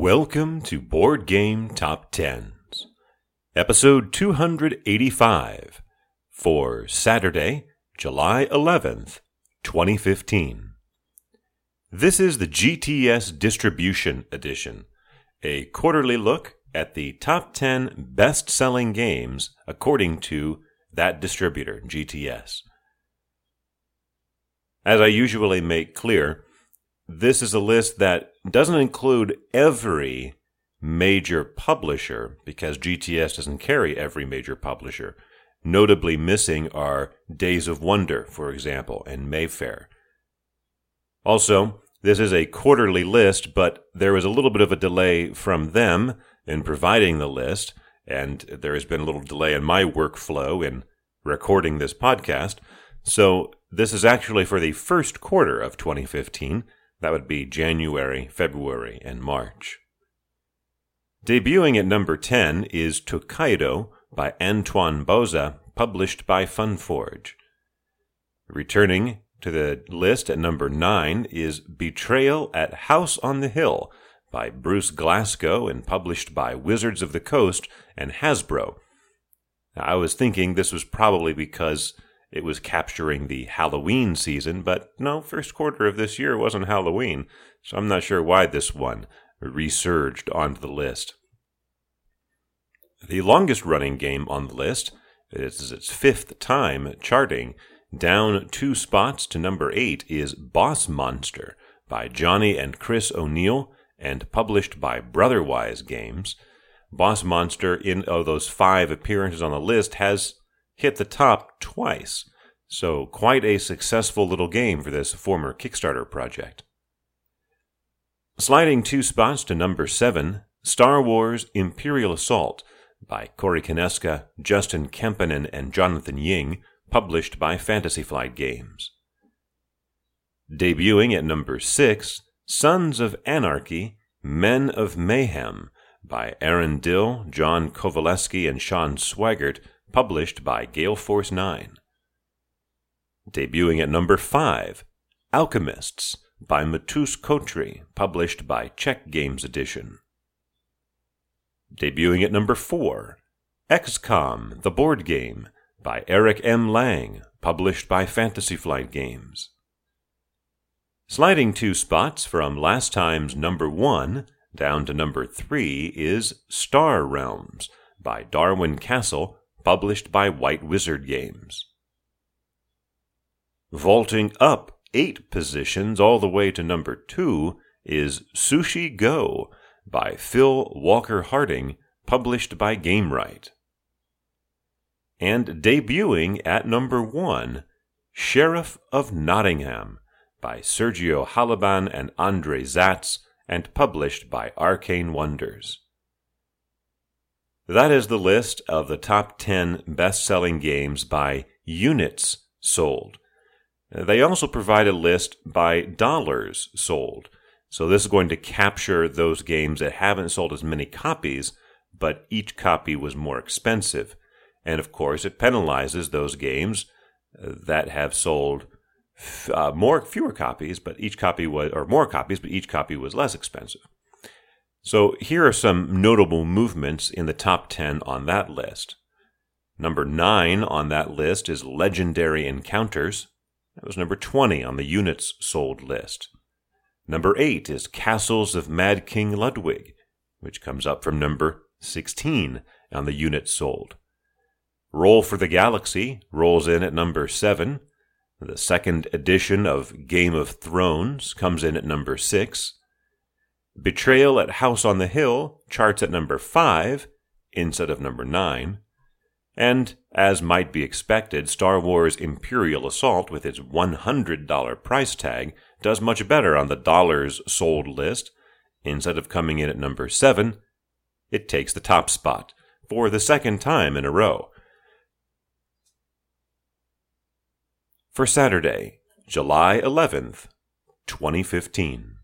Welcome to Board Game Top Tens, episode 285 for Saturday, July 11th, 2015. This is the GTS Distribution Edition, a quarterly look at the top 10 best selling games according to that distributor, GTS. As I usually make clear, this is a list that doesn't include every major publisher because GTS doesn't carry every major publisher. Notably missing are Days of Wonder, for example, and Mayfair. Also, this is a quarterly list, but there was a little bit of a delay from them in providing the list, and there has been a little delay in my workflow in recording this podcast. So, this is actually for the first quarter of 2015 that would be January, February, and March. Debuting at number 10 is Tokaido by Antoine Bauza, published by Funforge. Returning to the list at number 9 is Betrayal at House on the Hill by Bruce Glassco and published by Wizards of the Coast and Hasbro. I was thinking this was probably because it was capturing the Halloween season, but no, first quarter of this year wasn't Halloween, so I'm not sure why this one resurged onto the list. The longest running game on the list this is its fifth time charting. Down two spots to number eight is Boss Monster by Johnny and Chris O'Neal and published by Brotherwise Games. Boss Monster, in of those five appearances on the list, has hit the top twice. So, quite a successful little game for this former Kickstarter project. Sliding two spots to number seven, Star Wars Imperial Assault by Corey Konieczka, Justin Kemppainen, and Jonathan Ying, published by Fantasy Flight Games. Debuting at number six, Sons of Anarchy, Men of Mayhem by Aaron Dill, John Kovaleski, and Sean Sweigart, published by Gale Force 9. Debuting at number 5, Alchemists by Matus Kotry, published by Czech Games Edition. Debuting at number 4, XCOM, the board game, by Eric M. Lang, published by Fantasy Flight Games. Sliding two spots from last time's number 1 down to number 3 is Star Realms by Darwin Kastle, published by White Wizard Games. Vaulting up eight positions all the way to number two is Sushi Go by Phil Walker Harding, published by Gamewright. And debuting at number one, Sheriff of Nottingham by Sergio Halaban and Andre Zatz, and published by Arcane Wonders. That is the list of the top 10 best selling games by units sold. They also provide a list by dollars sold. So this is going to capture those games that haven't sold as many copies, but each copy was more expensive. And of course, it penalizes those games that have sold uh, more fewer copies, but each copy was or more copies, but each copy was less expensive. So here are some notable movements in the top 10 on that list. Number 9 on that list is Legendary Encounters. That was number 20 on the units sold list. Number 8 is Castles of Mad King Ludwig, which comes up from number 16 on the units sold. Roll for the Galaxy rolls in at number 7. The second edition of Game of Thrones comes in at number 6. Betrayal at House on the Hill charts at number 5 instead of number 9. And, as might be expected, Star Wars Imperial Assault, with its $100 price tag, does much better on the dollars sold list. Instead of coming in at number 7, it takes the top spot for the second time in a row. For Saturday, July 11th, 2015.